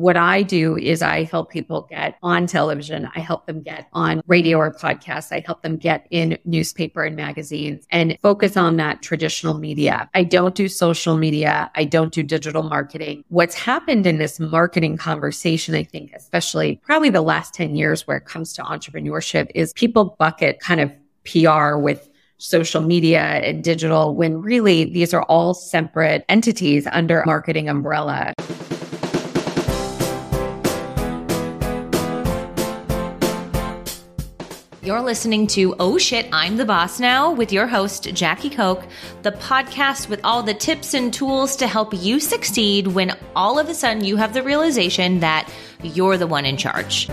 what I do is I help people get on television. I help them get on radio or podcasts. I help them get in newspaper and magazines and focus on that traditional media. I don't do social media. I don't do digital marketing. What's happened in this marketing conversation, I think, especially probably the last 10 years where it comes to entrepreneurship is people bucket kind of PR with social media and digital when really these are all separate entities under marketing umbrella. You're listening to Oh Shit, I'm the Boss Now with your host, Jackie Koch, the podcast with all the tips and tools to help you succeed when all of a sudden you have the realization that you're the one in charge.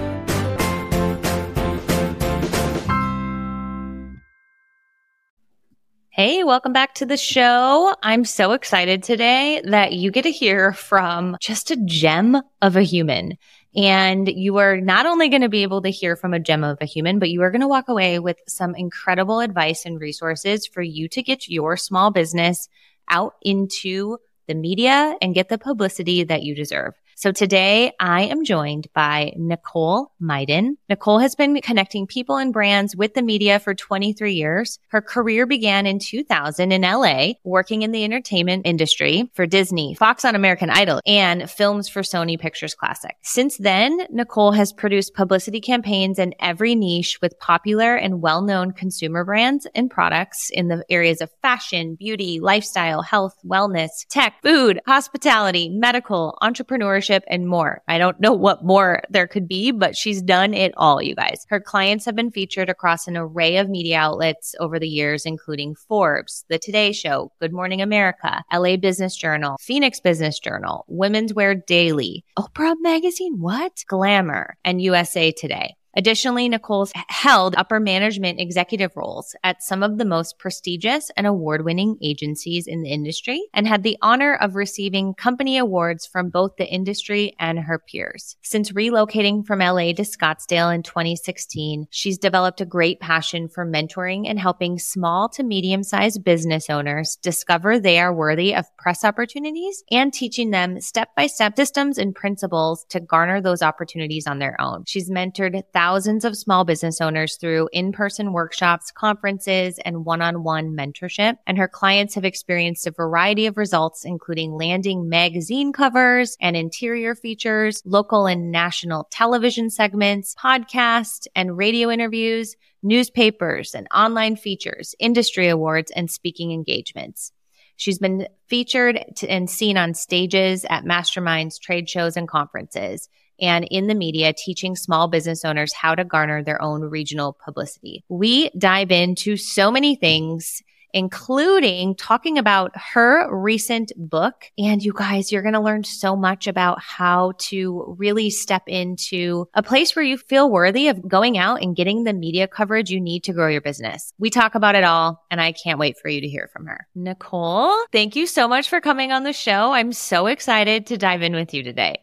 Hey, welcome back to the show. I'm so excited today that you get to hear from just a gem of a human. And you are not only going to be able to hear from a gem of a human, but you are going to walk away with some incredible advice and resources for you to get your small business out into the media and get the publicity that you deserve. So today I am joined by Nicole Myden. Nicole has been connecting people and brands with the media for 23 years. Her career began in 2000 in LA, working in the entertainment industry for Disney, Fox on American Idol, and films for Sony Pictures Classic. Since then, Nicole has produced publicity campaigns in every niche with popular and well-known consumer brands and products in the areas of fashion, beauty, lifestyle, health, wellness, tech, food, hospitality, medical, entrepreneurship, and more. I don't know what more there could be, but she's done it all, you guys. Her clients have been featured across an array of media outlets over the years, including Forbes, The Today Show, Good Morning America, LA Business Journal, Phoenix Business Journal, Women's Wear Daily, Oprah Magazine, what? Glamour, and USA Today. Additionally, Nicole's held upper management executive roles at some of the most prestigious and award winning agencies in the industry and had the honor of receiving company awards from both the industry and her peers. Since relocating from LA to Scottsdale in 2016, she's developed a great passion for mentoring and helping small to medium sized business owners discover they are worthy of press opportunities and teaching them step by step systems and principles to garner those opportunities on their own. She's mentored thousands thousands of small business owners through in-person workshops, conferences, and one-on-one mentorship. And her clients have experienced a variety of results, including landing magazine covers and interior features, local and national television segments, podcasts and radio interviews, newspapers and online features, industry awards, and speaking engagements. She's been featured and seen on stages at masterminds, trade shows, and conferences and in the media teaching small business owners how to garner their own regional publicity. We dive into so many things including talking about her recent book. And you guys, you're going to learn so much about how to really step into a place where you feel worthy of going out and getting the media coverage you need to grow your business. We talk about it all, and I can't wait for you to hear from her. Nicole, thank you so much for coming on the show. I'm so excited to dive in with you today.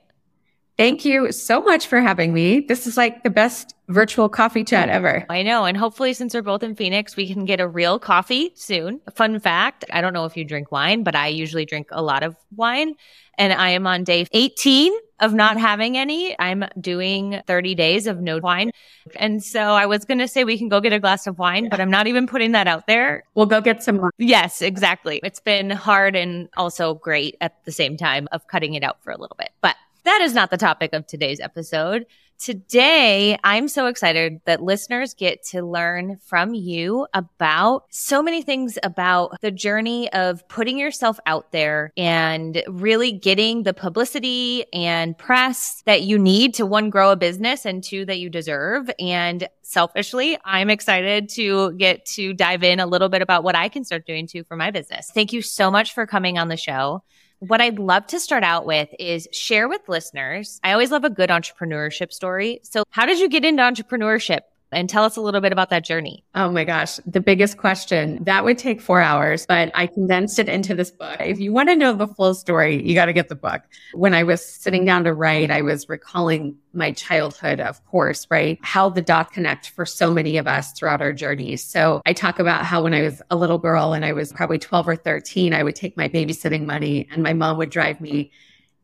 Thank you so much for having me. This is like the best virtual coffee chat ever. I know. And hopefully, since we're both in Phoenix, we can get a real coffee soon. Fun fact I don't know if you drink wine, but I usually drink a lot of wine. And I am on day 18 of not having any. I'm doing 30 days of no wine. And so I was going to say we can go get a glass of wine, but I'm not even putting that out there. We'll go get some wine. Yes, exactly. It's been hard and also great at the same time of cutting it out for a little bit. But that is not the topic of today's episode. Today, I'm so excited that listeners get to learn from you about so many things about the journey of putting yourself out there and really getting the publicity and press that you need to one, grow a business and two, that you deserve. And selfishly, I'm excited to get to dive in a little bit about what I can start doing too for my business. Thank you so much for coming on the show. What I'd love to start out with is share with listeners. I always love a good entrepreneurship story. So, how did you get into entrepreneurship? And tell us a little bit about that journey. Oh my gosh, the biggest question. That would take four hours, but I condensed it into this book. If you want to know the full story, you got to get the book. When I was sitting down to write, I was recalling my childhood, of course, right? How the dots connect for so many of us throughout our journeys. So I talk about how when I was a little girl and I was probably 12 or 13, I would take my babysitting money and my mom would drive me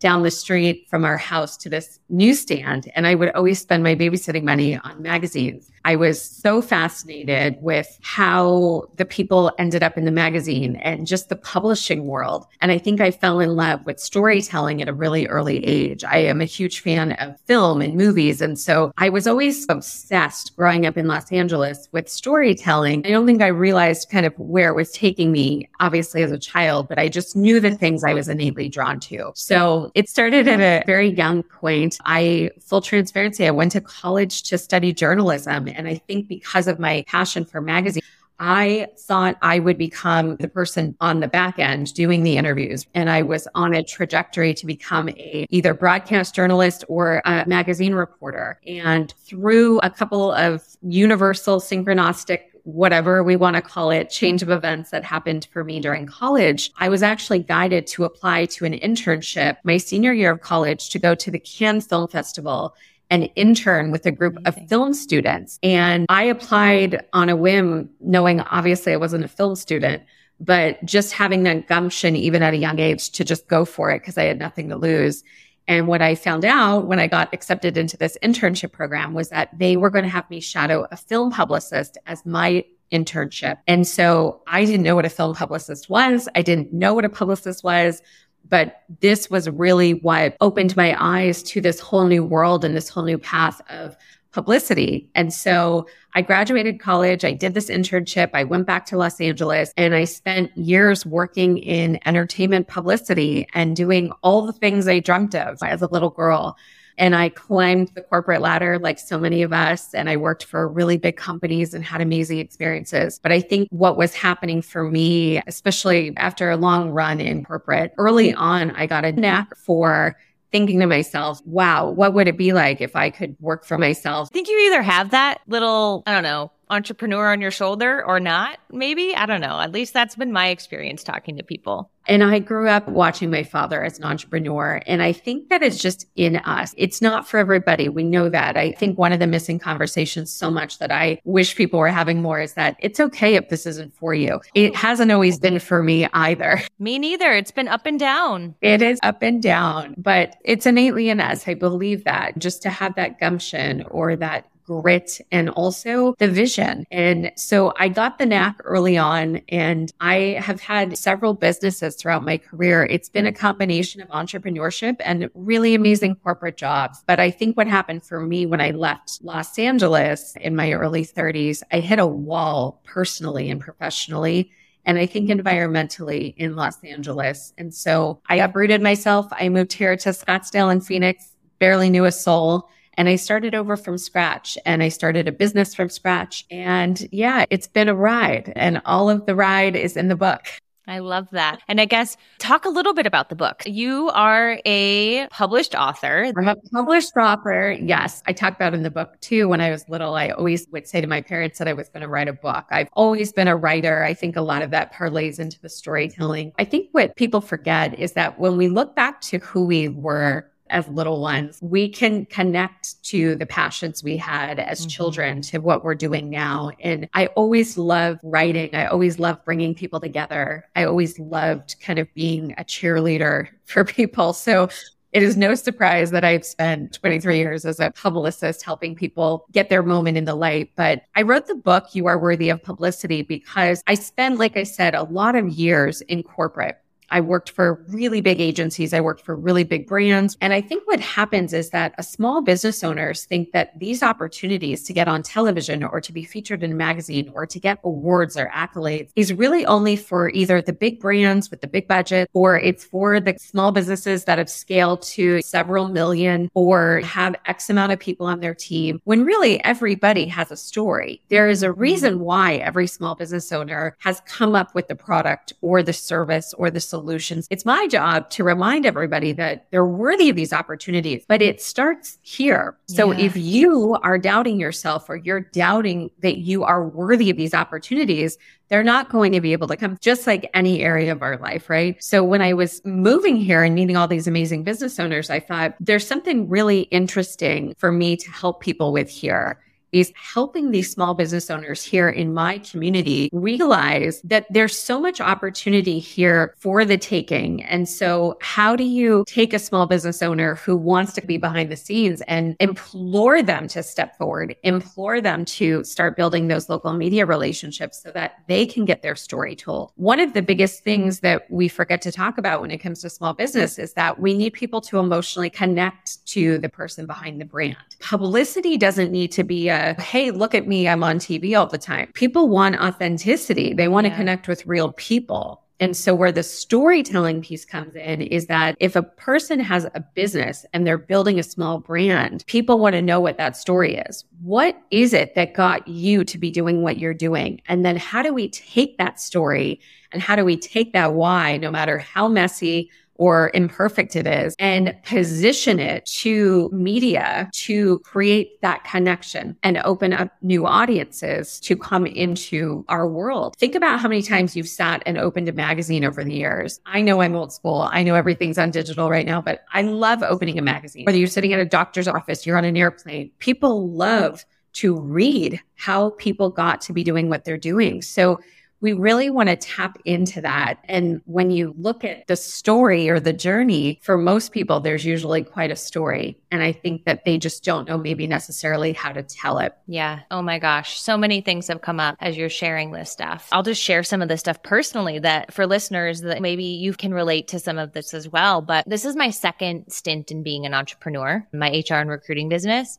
down the street from our house to this newsstand. And I would always spend my babysitting money on magazines. I was so fascinated with how the people ended up in the magazine and just the publishing world. And I think I fell in love with storytelling at a really early age. I am a huge fan of film and movies. And so I was always obsessed growing up in Los Angeles with storytelling. I don't think I realized kind of where it was taking me, obviously as a child, but I just knew the things I was innately drawn to. So it started at a very young point. I, full transparency, I went to college to study journalism. And I think because of my passion for magazines, I thought I would become the person on the back end doing the interviews. And I was on a trajectory to become a either broadcast journalist or a magazine reporter. And through a couple of universal synchronistic whatever we want to call it, change of events that happened for me during college, I was actually guided to apply to an internship my senior year of college to go to the Cannes Film Festival an intern with a group Amazing. of film students. And I applied on a whim, knowing obviously I wasn't a film student, but just having that gumption, even at a young age, to just go for it because I had nothing to lose. And what I found out when I got accepted into this internship program was that they were going to have me shadow a film publicist as my internship. And so I didn't know what a film publicist was. I didn't know what a publicist was. But this was really what opened my eyes to this whole new world and this whole new path of publicity. And so I graduated college. I did this internship. I went back to Los Angeles and I spent years working in entertainment publicity and doing all the things I dreamt of as a little girl. And I climbed the corporate ladder like so many of us. And I worked for really big companies and had amazing experiences. But I think what was happening for me, especially after a long run in corporate, early on, I got a knack for thinking to myself, wow, what would it be like if I could work for myself? I think you either have that little, I don't know, entrepreneur on your shoulder or not, maybe. I don't know. At least that's been my experience talking to people. And I grew up watching my father as an entrepreneur. And I think that is just in us. It's not for everybody. We know that. I think one of the missing conversations so much that I wish people were having more is that it's okay if this isn't for you. It hasn't always been for me either. Me neither. It's been up and down. It is up and down, but it's innately in us. I believe that just to have that gumption or that grit and also the vision. And so I got the knack early on and I have had several businesses throughout my career. It's been a combination of entrepreneurship and really amazing corporate jobs. But I think what happened for me when I left Los Angeles in my early 30s, I hit a wall personally and professionally and I think environmentally in Los Angeles. And so I uprooted myself. I moved here to Scottsdale and Phoenix, barely knew a soul. And I started over from scratch and I started a business from scratch. And yeah, it's been a ride and all of the ride is in the book. I love that. And I guess talk a little bit about the book. You are a published author. I'm a published author. Yes. I talk about in the book too. When I was little, I always would say to my parents that I was going to write a book. I've always been a writer. I think a lot of that parlays into the storytelling. I think what people forget is that when we look back to who we were as little ones, we can connect to the passions we had as mm-hmm. children to what we're doing now. And I always love writing. I always love bringing people together. I always loved kind of being a cheerleader for people. So it is no surprise that I've spent 23 years as a publicist helping people get their moment in the light. But I wrote the book, You Are Worthy of Publicity, because I spent, like I said, a lot of years in corporate I worked for really big agencies. I worked for really big brands. And I think what happens is that a small business owners think that these opportunities to get on television or to be featured in a magazine or to get awards or accolades is really only for either the big brands with the big budget or it's for the small businesses that have scaled to several million or have X amount of people on their team when really everybody has a story. There is a reason why every small business owner has come up with the product or the service or the solution solutions. It's my job to remind everybody that they're worthy of these opportunities, but it starts here. So yeah. if you are doubting yourself or you're doubting that you are worthy of these opportunities, they're not going to be able to come just like any area of our life, right? So when I was moving here and meeting all these amazing business owners, I thought there's something really interesting for me to help people with here. Is helping these small business owners here in my community realize that there's so much opportunity here for the taking. And so how do you take a small business owner who wants to be behind the scenes and implore them to step forward, implore them to start building those local media relationships so that they can get their story told? One of the biggest things that we forget to talk about when it comes to small business is that we need people to emotionally connect to the person behind the brand. Publicity doesn't need to be a, hey, look at me, I'm on TV all the time. People want authenticity. They want yeah. to connect with real people. And so where the storytelling piece comes in is that if a person has a business and they're building a small brand, people want to know what that story is. What is it that got you to be doing what you're doing? And then how do we take that story and how do we take that why, no matter how messy, or imperfect it is and position it to media to create that connection and open up new audiences to come into our world. Think about how many times you've sat and opened a magazine over the years. I know I'm old school. I know everything's on digital right now, but I love opening a magazine. Whether you're sitting at a doctor's office, you're on an airplane, people love to read how people got to be doing what they're doing. So we really want to tap into that. And when you look at the story or the journey, for most people, there's usually quite a story. And I think that they just don't know maybe necessarily how to tell it. Yeah. Oh my gosh. So many things have come up as you're sharing this stuff. I'll just share some of this stuff personally that for listeners that maybe you can relate to some of this as well. But this is my second stint in being an entrepreneur, my HR and recruiting business.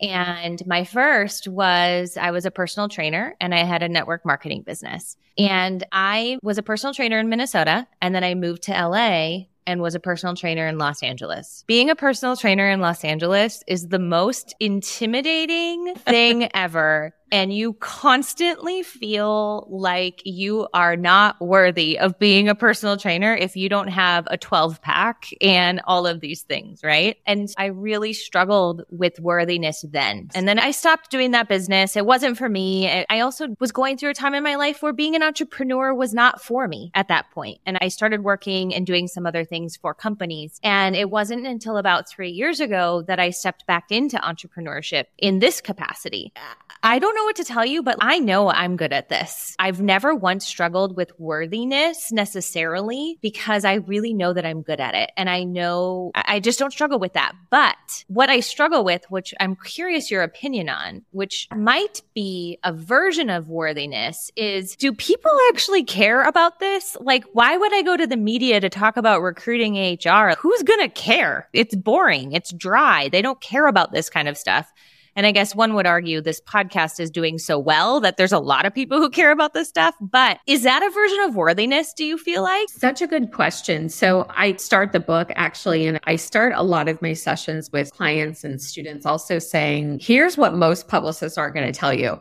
And my first was I was a personal trainer and I had a network marketing business. And I was a personal trainer in Minnesota and then I moved to LA and was a personal trainer in Los Angeles. Being a personal trainer in Los Angeles is the most intimidating thing ever and you constantly feel like you are not worthy of being a personal trainer if you don't have a 12 pack and all of these things, right? And I really struggled with worthiness then. And then I stopped doing that business. It wasn't for me. I also was going through a time in my life where being an entrepreneur was not for me at that point. And I started working and doing some other things for companies. And it wasn't until about three years ago that I stepped back into entrepreneurship in this capacity. I don't know what to tell you, but I know I'm good at this. I've never once struggled with worthiness necessarily because I really know that I'm good at it. And I know I just don't struggle with that. But what I struggle with, which I'm curious your opinion on, which might be a version of worthiness is do people actually care about this? Like, why would I go to the media to talk about recruiting HR? Who's going to care? It's boring. It's dry. They don't care about this kind of stuff. And I guess one would argue this podcast is doing so well that there's a lot of people who care about this stuff. But is that a version of worthiness, do you feel like? Such a good question. So I start the book actually, and I start a lot of my sessions with clients and students also saying, here's what most publicists aren't going to tell you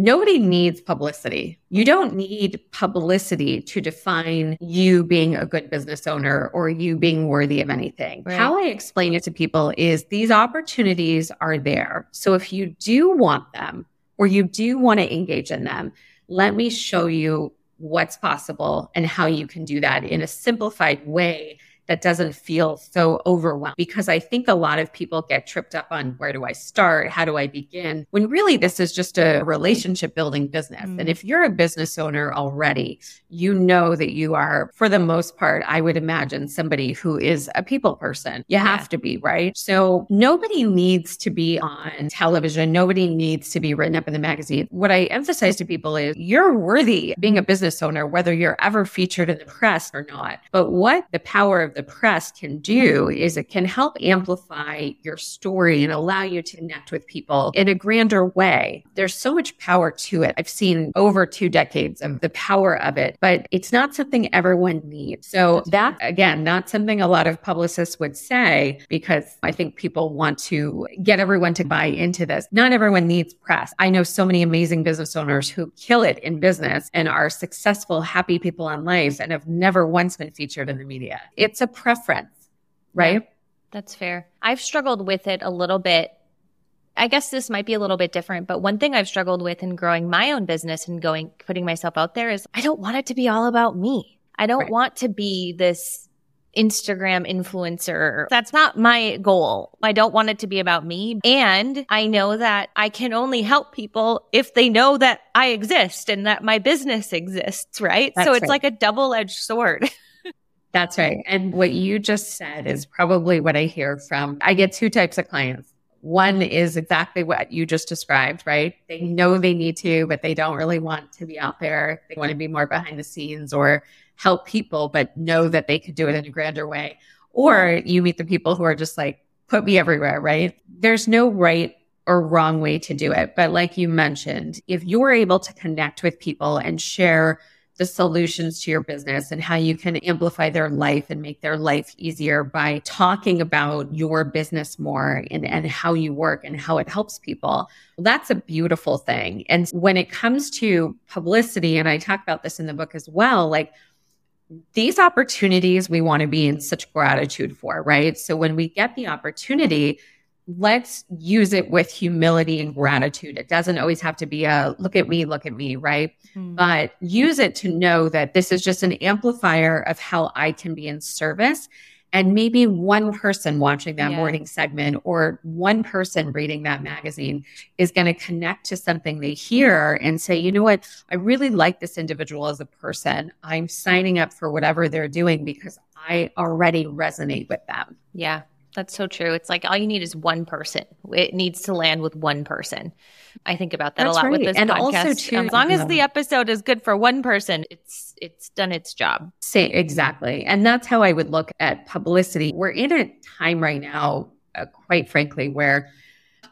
nobody needs publicity. You don't need publicity to define you being a good business owner or you being worthy of anything. Right. How I explain it to people is these opportunities are there. So if you do want them or you do want to engage in them, let me show you what's possible and how you can do that in a simplified way that doesn't feel so overwhelmed because I think a lot of people get tripped up on where do I start? How do I begin? When really this is just a relationship building business. Mm. And if you're a business owner already, you know that you are, for the most part, I would imagine somebody who is a people person. You have to be, right? So nobody needs to be on television. Nobody needs to be written up in the magazine. What I emphasize to people is you're worthy being a business owner, whether you're ever featured in the press or not. But what the power of the the press can do is it can help amplify your story and allow you to connect with people in a grander way. There's so much power to it. I've seen over two decades of the power of it, but it's not something everyone needs. So that again, not something a lot of publicists would say because I think people want to get everyone to buy into this. Not everyone needs press. I know so many amazing business owners who kill it in business and are successful, happy people on life and have never once been featured in the media. It's a preference, right? Yeah, that's fair. I've struggled with it a little bit. I guess this might be a little bit different, but one thing I've struggled with in growing my own business and going, putting myself out there is I don't want it to be all about me. I don't right. want to be this Instagram influencer. That's not my goal. I don't want it to be about me. And I know that I can only help people if they know that I exist and that my business exists, right? That's so it's right. like a double edged sword. That's right. And what you just said is probably what I hear from, I get two types of clients. One is exactly what you just described, right? They know they need to, but they don't really want to be out there. They want to be more behind the scenes or help people, but know that they could do it in a grander way. Or you meet the people who are just like, put me everywhere, right? There's no right or wrong way to do it. But like you mentioned, if you're able to connect with people and share the solutions to your business and how you can amplify their life and make their life easier by talking about your business more and, and how you work and how it helps people. That's a beautiful thing. And when it comes to publicity, and I talk about this in the book as well, like these opportunities we want to be in such gratitude for, right? So when we get the opportunity, let's use it with humility and gratitude. It doesn't always have to be a look at me, look at me, right? Mm. But use it to know that this is just an amplifier of how I can be in service. And maybe one person watching that yeah. morning segment or one person reading that magazine is going to connect to something they hear and say, you know what? I really like this individual as a person. I'm signing up for whatever they're doing because I already resonate with them. Yeah. That's so true. It's like all you need is one person. It needs to land with one person. I think about that That's a lot right. with this and podcast. Also too, as long as the episode is good for one person, it's it's done its job. Say exactly, and that's how I would look at publicity. We're in a time right now, uh, quite frankly, where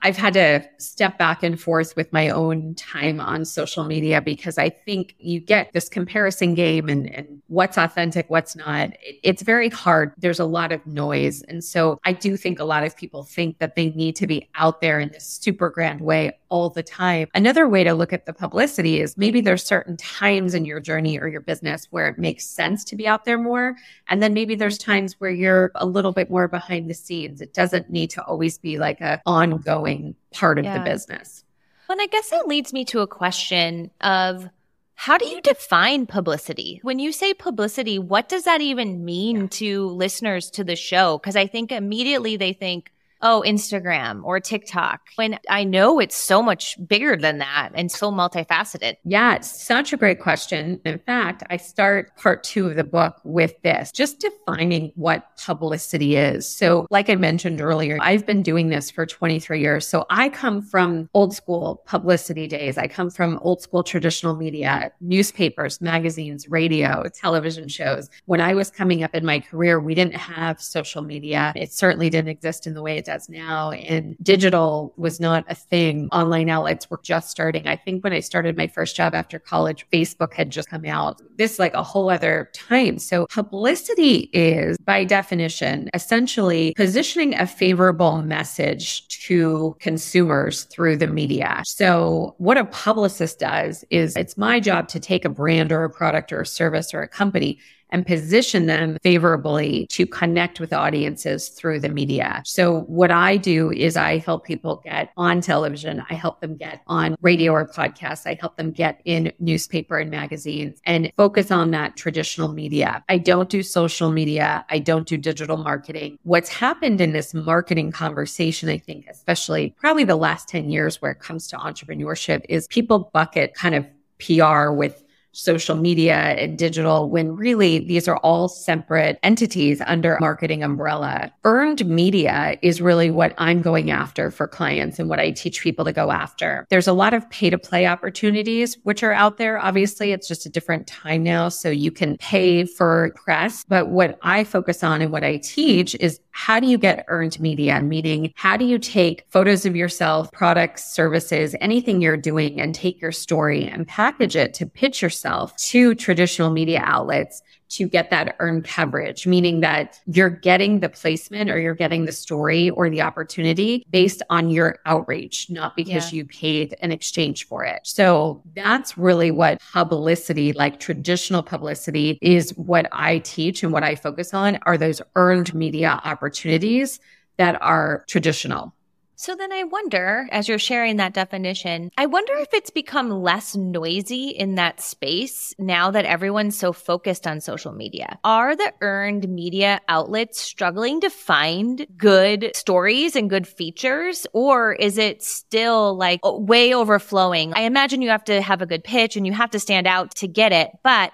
I've had to step back and forth with my own time on social media because I think you get this comparison game and, and what's authentic, what's not. It's very hard. There's a lot of noise. And so I do think a lot of people think that they need to be out there in this super grand way all the time. Another way to look at the publicity is maybe there's certain times in your journey or your business where it makes sense to be out there more. And then maybe there's times where you're a little bit more behind the scenes. It doesn't need to always be like a ongoing part of yeah. the business. And I guess that leads me to a question of how do you define publicity? When you say publicity, what does that even mean yeah. to listeners to the show? Because I think immediately they think, oh, Instagram or TikTok. When I know it's so much bigger than that and so multifaceted. Yeah, it's such a great question. In fact, I start part two of the book with this, just defining what publicity is. So, like I mentioned earlier, I've been doing this for 23 years. So, I come from old school publicity days. I come from old school traditional media, newspapers, magazines, radio, television shows. When I was coming up in my career, we didn't have social media. It certainly didn't exist in the way it does now. And digital was not a thing. Online outlets were just starting. I think when I started my first job after college, Facebook had just come out. This like a whole other time. So publicity is by definition, essentially positioning a favorable message to consumers through the media. So what a publicist does is it's my job to take a brand or a product or a service or a company and position them favorably to connect with audiences through the media. So what I do is I help people get on television. I help them get on radio or podcasts. I help them get in newspaper and magazines and focus on that traditional media. I don't do social media. I don't do digital marketing. What's happened in this marketing conversation, I think, especially probably the last 10 years where it comes to entrepreneurship is people bucket kind of PR with social media and digital when really these are all separate entities under marketing umbrella. Earned media is really what I'm going after for clients and what I teach people to go after. There's a lot of pay to play opportunities which are out there. Obviously, it's just a different time now. So you can pay for press. But what I focus on and what I teach is how do you get earned media? Meaning, how do you take photos of yourself, products, services, anything you're doing and take your story and package it to pitch yourself yourself to traditional media outlets to get that earned coverage, meaning that you're getting the placement or you're getting the story or the opportunity based on your outreach, not because yeah. you paid an exchange for it. So that's really what publicity, like traditional publicity, is what I teach and what I focus on are those earned media opportunities that are traditional. So then I wonder, as you're sharing that definition, I wonder if it's become less noisy in that space now that everyone's so focused on social media. Are the earned media outlets struggling to find good stories and good features, or is it still like way overflowing? I imagine you have to have a good pitch and you have to stand out to get it, but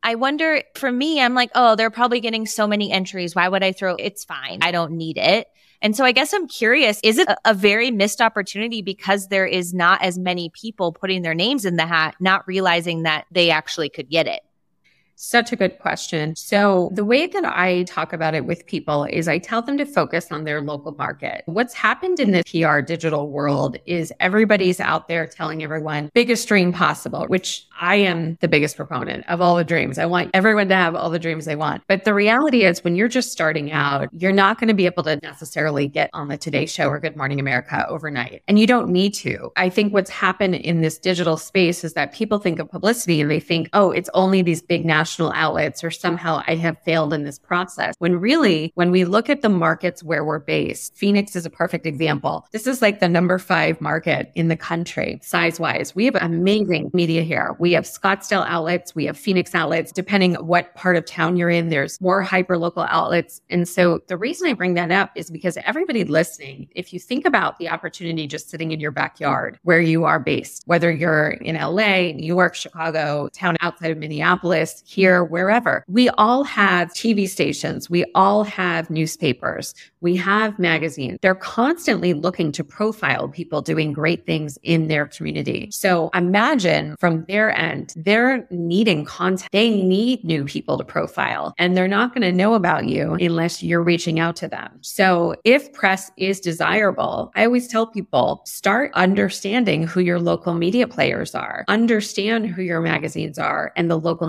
I wonder for me, I'm like, oh, they're probably getting so many entries. Why would I throw? It's fine. I don't need it. And so I guess I'm curious, is it a, very missed opportunity because there is not as many people putting their names in the hat, not realizing that they actually could get it? Such a good question. So, the way that I talk about it with people is I tell them to focus on their local market. What's happened in the PR digital world is everybody's out there telling everyone biggest dream possible, which I am the biggest proponent of all the dreams. I want everyone to have all the dreams they want. But the reality is, when you're just starting out, you're not going to be able to necessarily get on the Today Show or Good Morning America overnight. And you don't need to. I think what's happened in this digital space is that people think of publicity and they think, oh, it's only these big national national outlets or somehow I have failed in this process. When really, when we look at the markets where we're based, Phoenix is a perfect example. This is like the number five market in the country, size wise. We have amazing media here. We have Scottsdale outlets, we have Phoenix outlets. Depending what part of town you're in, there's more hyper local outlets. And so the reason I bring that up is because everybody listening, if you think about the opportunity just sitting in your backyard where you are based, whether you're in LA, New York, Chicago, town outside of Minneapolis, here here, wherever. We all have TV stations. We all have newspapers. We have magazines. They're constantly looking to profile people doing great things in their community. So imagine from their end, they're needing content. They need new people to profile and they're not going to know about you unless you're reaching out to them. So if press is desirable, I always tell people start understanding who your local media players are, understand who your magazines are and the local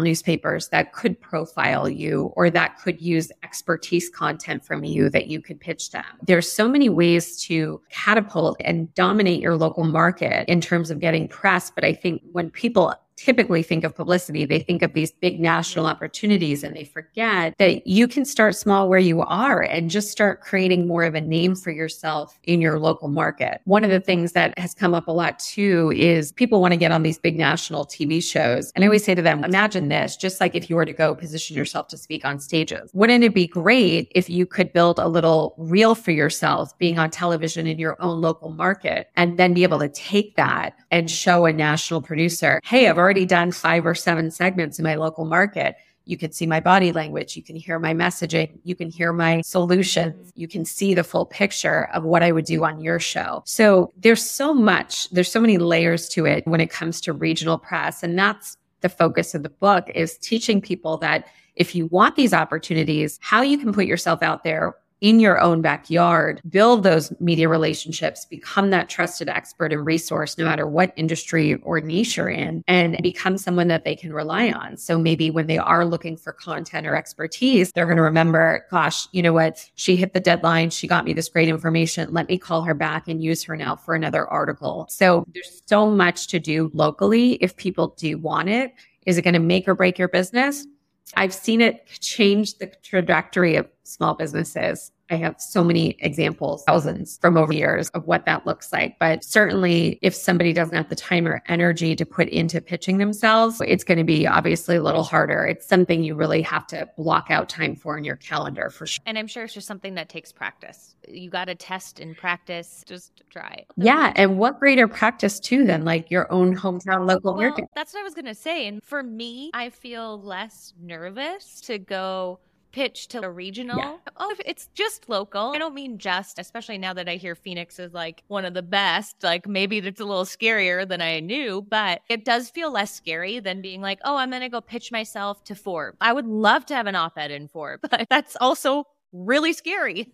that could profile you or that could use expertise content from you that you could pitch them. There's so many ways to catapult and dominate your local market in terms of getting press. But I think when people typically think of publicity, they think of these big national opportunities and they forget that you can start small where you are and just start creating more of a name for yourself in your local market. One of the things that has come up a lot too is people want to get on these big national TV shows. And I always say to them, imagine this, just like if you were to go position yourself to speak on stages. Wouldn't it be great if you could build a little reel for yourself being on television in your own local market and then be able to take that and show a national producer, hey, I've already done five or seven segments in my local market. You can see my body language. You can hear my messaging. You can hear my solutions. You can see the full picture of what I would do on your show. So there's so much, there's so many layers to it when it comes to regional press. And that's the focus of the book is teaching people that if you want these opportunities, how you can put yourself out there in your own backyard, build those media relationships, become that trusted expert and resource, no matter what industry or niche you're in, and become someone that they can rely on. So maybe when they are looking for content or expertise, they're going to remember, gosh, you know what? She hit the deadline. She got me this great information. Let me call her back and use her now for another article. So there's so much to do locally if people do want it. Is it going to make or break your business? I've seen it change the trajectory of small businesses. I have so many examples, thousands from over years of what that looks like. But certainly, if somebody doesn't have the time or energy to put into pitching themselves, it's going to be obviously a little harder. It's something you really have to block out time for in your calendar for sure. And I'm sure it's just something that takes practice. You got to test and practice, just try it. Yeah. And what greater practice, too, than like your own hometown local well, market? That's what I was going to say. And for me, I feel less nervous to go pitch to a regional. Yeah. Oh, it's just local. I don't mean just, especially now that I hear Phoenix is like one of the best. Like maybe it's a little scarier than I knew, but it does feel less scary than being like, oh, I'm going to go pitch myself to Forbes. I would love to have an op ed in Forbes, but that's also really scary.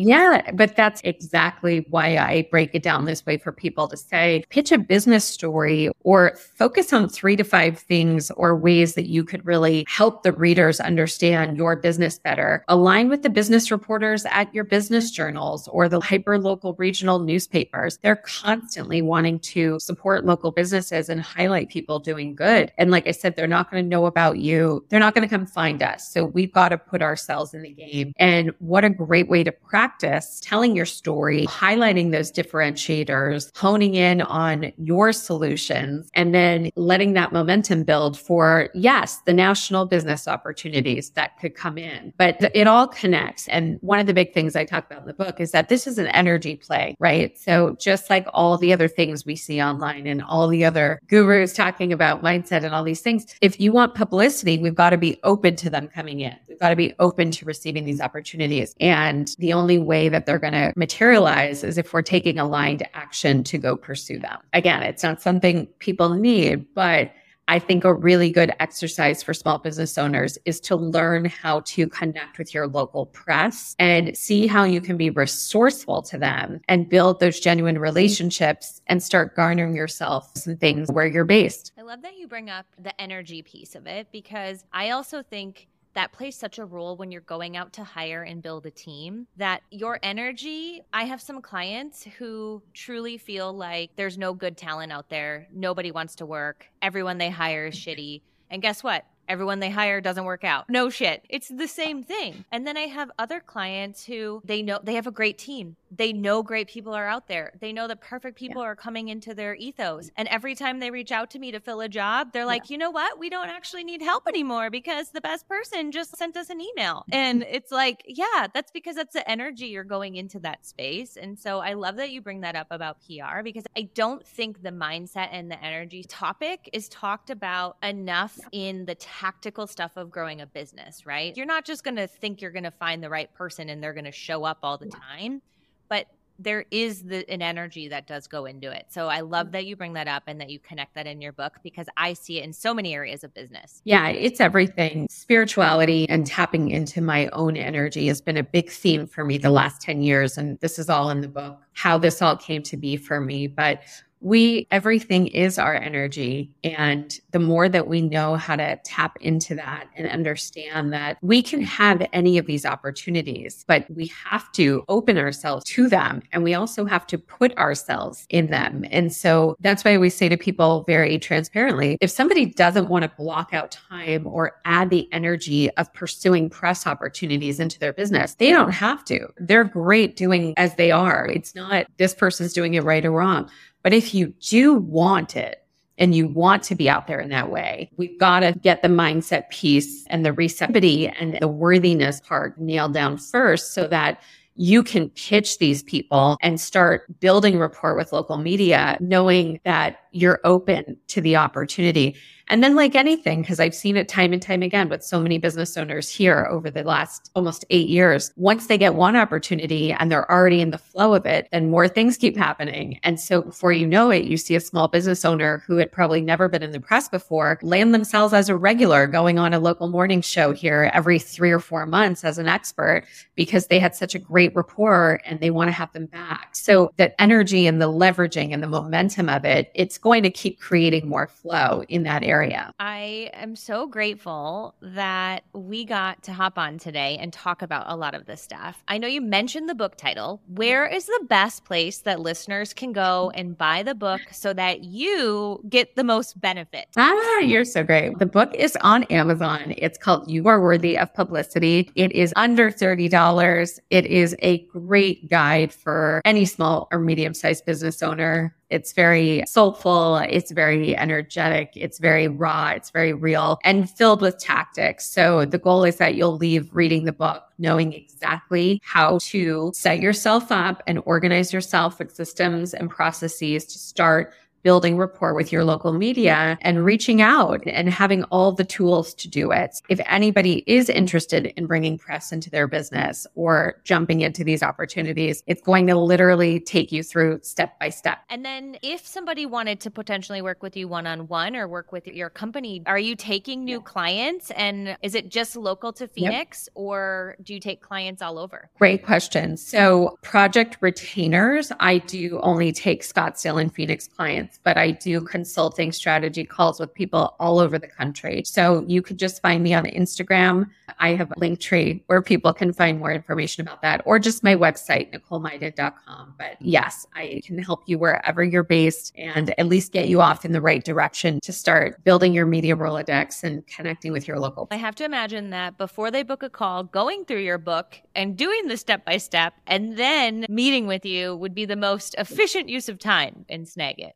Yeah, but that's exactly why I break it down this way for people to say pitch a business story or focus on three to five things or ways that you could really help the readers understand your business better. Align with the business reporters at your business journals or the hyper local regional newspapers. They're constantly wanting to support local businesses and highlight people doing good. And like I said, they're not going to know about you. They're not going to come find us. So we've got to put ourselves in the game. And what a great way to practice practice telling your story, highlighting those differentiators, honing in on your solutions, and then letting that momentum build for, yes, the national business opportunities that could come in. But it all connects. And one of the big things I talk about in the book is that this is an energy play, right? So just like all the other things we see online and all the other gurus talking about mindset and all these things, if you want publicity, we've got to be open to them coming in. We've got to be open to receiving these opportunities. And the only way that they're going to materialize is if we're taking aligned action to go pursue them. Again, it's not something people need, but I think a really good exercise for small business owners is to learn how to connect with your local press and see how you can be resourceful to them and build those genuine relationships and start garnering yourself some things where you're based. I love that you bring up the energy piece of it because I also think that plays such a role when you're going out to hire and build a team that your energy i have some clients who truly feel like there's no good talent out there. Nobody wants to work. Everyone they hire is shitty. And guess what everyone they hire doesn't work out. No shit. It's the same thing. And then I have other clients who they know they have a great team. They know great people are out there. They know the perfect people yeah. are coming into their ethos. And every time they reach out to me to fill a job, they're like, yeah. you know what? We don't actually need help anymore because the best person just sent us an email. And it's like, yeah, that's because that's the energy you're going into that space. And so I love that you bring that up about PR because I don't think the mindset and the energy topic is talked about enough yeah. in the tactical stuff of growing a business, right? You're not just going to think you're going to find the right person and they're going to show up all the time, but there is the, an energy that does go into it. So I love mm. that you bring that up and that you connect that in your book because I see it in so many areas of business. Yeah, it's everything. Spirituality and tapping into my own energy has been a big theme for me the last 10 years. And this is all in the book, how this all came to be for me. But we everything is our energy. And the more that we know how to tap into that and understand that we can have any of these opportunities but we have to open ourselves to them. And we also have to put ourselves in them. And so that's why we say to people very transparently if somebody doesn't want to block out time or add the energy of pursuing press opportunities into their business they don't have to. They're great doing as they are. It's not this person's doing it right or wrong but if you do want it, and you want to be out there in that way, we've got to get the mindset piece and the receptivity and the worthiness part nailed down first so that you can pitch these people and start building rapport with local media, knowing that you're open to the opportunity. And then, like anything, because I've seen it time and time again with so many business owners here over the last almost eight years, once they get one opportunity and they're already in the flow of it, then more things keep happening. And so before you know it, you see a small business owner who had probably never been in the press before land themselves as a regular going on a local morning show here every three or four months as an expert because they had such a great rapport and they want to have them back. So that energy and the leveraging and the momentum of it, it's going to keep creating more flow in that area area. I am so grateful that we got to hop on today and talk about a lot of this stuff. I know you mentioned the book title. Where is the best place that listeners can go and buy the book so that you get the most benefit? Ah, you're so great. The book is on Amazon. It's called You Are Worthy of Publicity. It is under $30. It is a great guide for any small or medium sized business owner it's very soulful. It's very energetic. It's very raw. It's very real and filled with tactics. So the goal is that you'll leave reading the book knowing exactly how to set yourself up and organize yourself with systems and processes to start building rapport with your local media and reaching out and having all the tools to do it. If anybody is interested in bringing press into their business or jumping into these opportunities, it's going to literally take you through step by step. And then if somebody wanted to potentially work with you one on one or work with your company, are you taking new yeah. clients and is it just local to Phoenix yep. or do you take clients all over? Great question. So project retainers, I do only take Scottsdale and Phoenix clients clients, but I do consulting strategy calls with people all over the country. So you could just find me on Instagram. I have a Linktree where people can find more information about that or just my website, nicolemyden.com. But yes, I can help you wherever you're based and at least get you off in the right direction to start building your media Rolodex and connecting with your local. I have to imagine that before they book a call, going through your book and doing the step by step and then meeting with you would be the most efficient use of time in Snagit.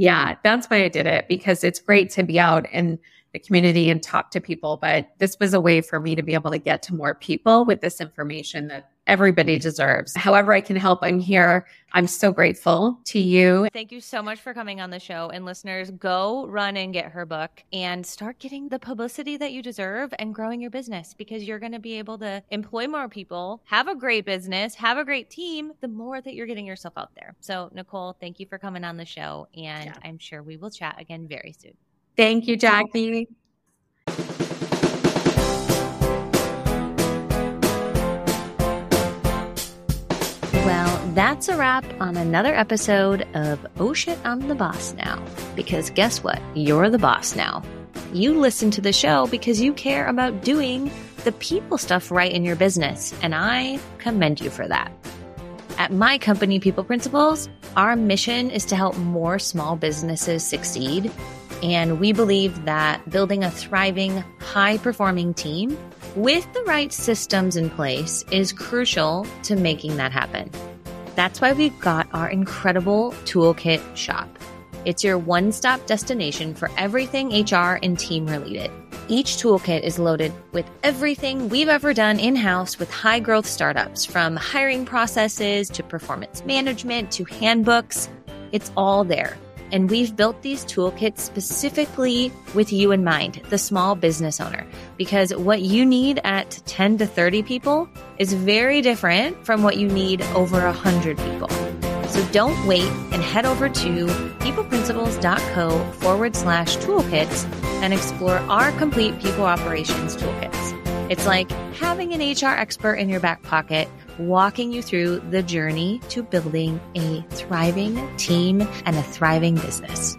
Yeah, that's why I did it because it's great to be out in the community and talk to people. But this was a way for me to be able to get to more people with this information that everybody deserves. However, I can help, I'm here. I'm so grateful to you. Thank you so much for coming on the show. And listeners, go run and get her book and start getting the publicity that you deserve and growing your business because you're going to be able to employ more people, have a great business, have a great team, the more that you're getting yourself out there. So, Nicole, thank you for coming on the show. And yeah. I'm sure we will chat again very soon. Thank you, Jackie. That's a wrap on another episode of Oh Shit, I'm the Boss Now. Because guess what? You're the boss now. You listen to the show because you care about doing the people stuff right in your business, and I commend you for that. At my company, People Principles, our mission is to help more small businesses succeed. And we believe that building a thriving, high performing team with the right systems in place is crucial to making that happen. That's why we've got our incredible toolkit shop. It's your one stop destination for everything HR and team related. Each toolkit is loaded with everything we've ever done in house with high growth startups, from hiring processes to performance management to handbooks. It's all there. And we've built these toolkits specifically with you in mind, the small business owner, because what you need at 10 to 30 people is very different from what you need over 100 people. So don't wait and head over to peopleprinciples.co forward slash toolkits and explore our complete people operations toolkits. It's like having an HR expert in your back pocket walking you through the journey to building a thriving team and a thriving business.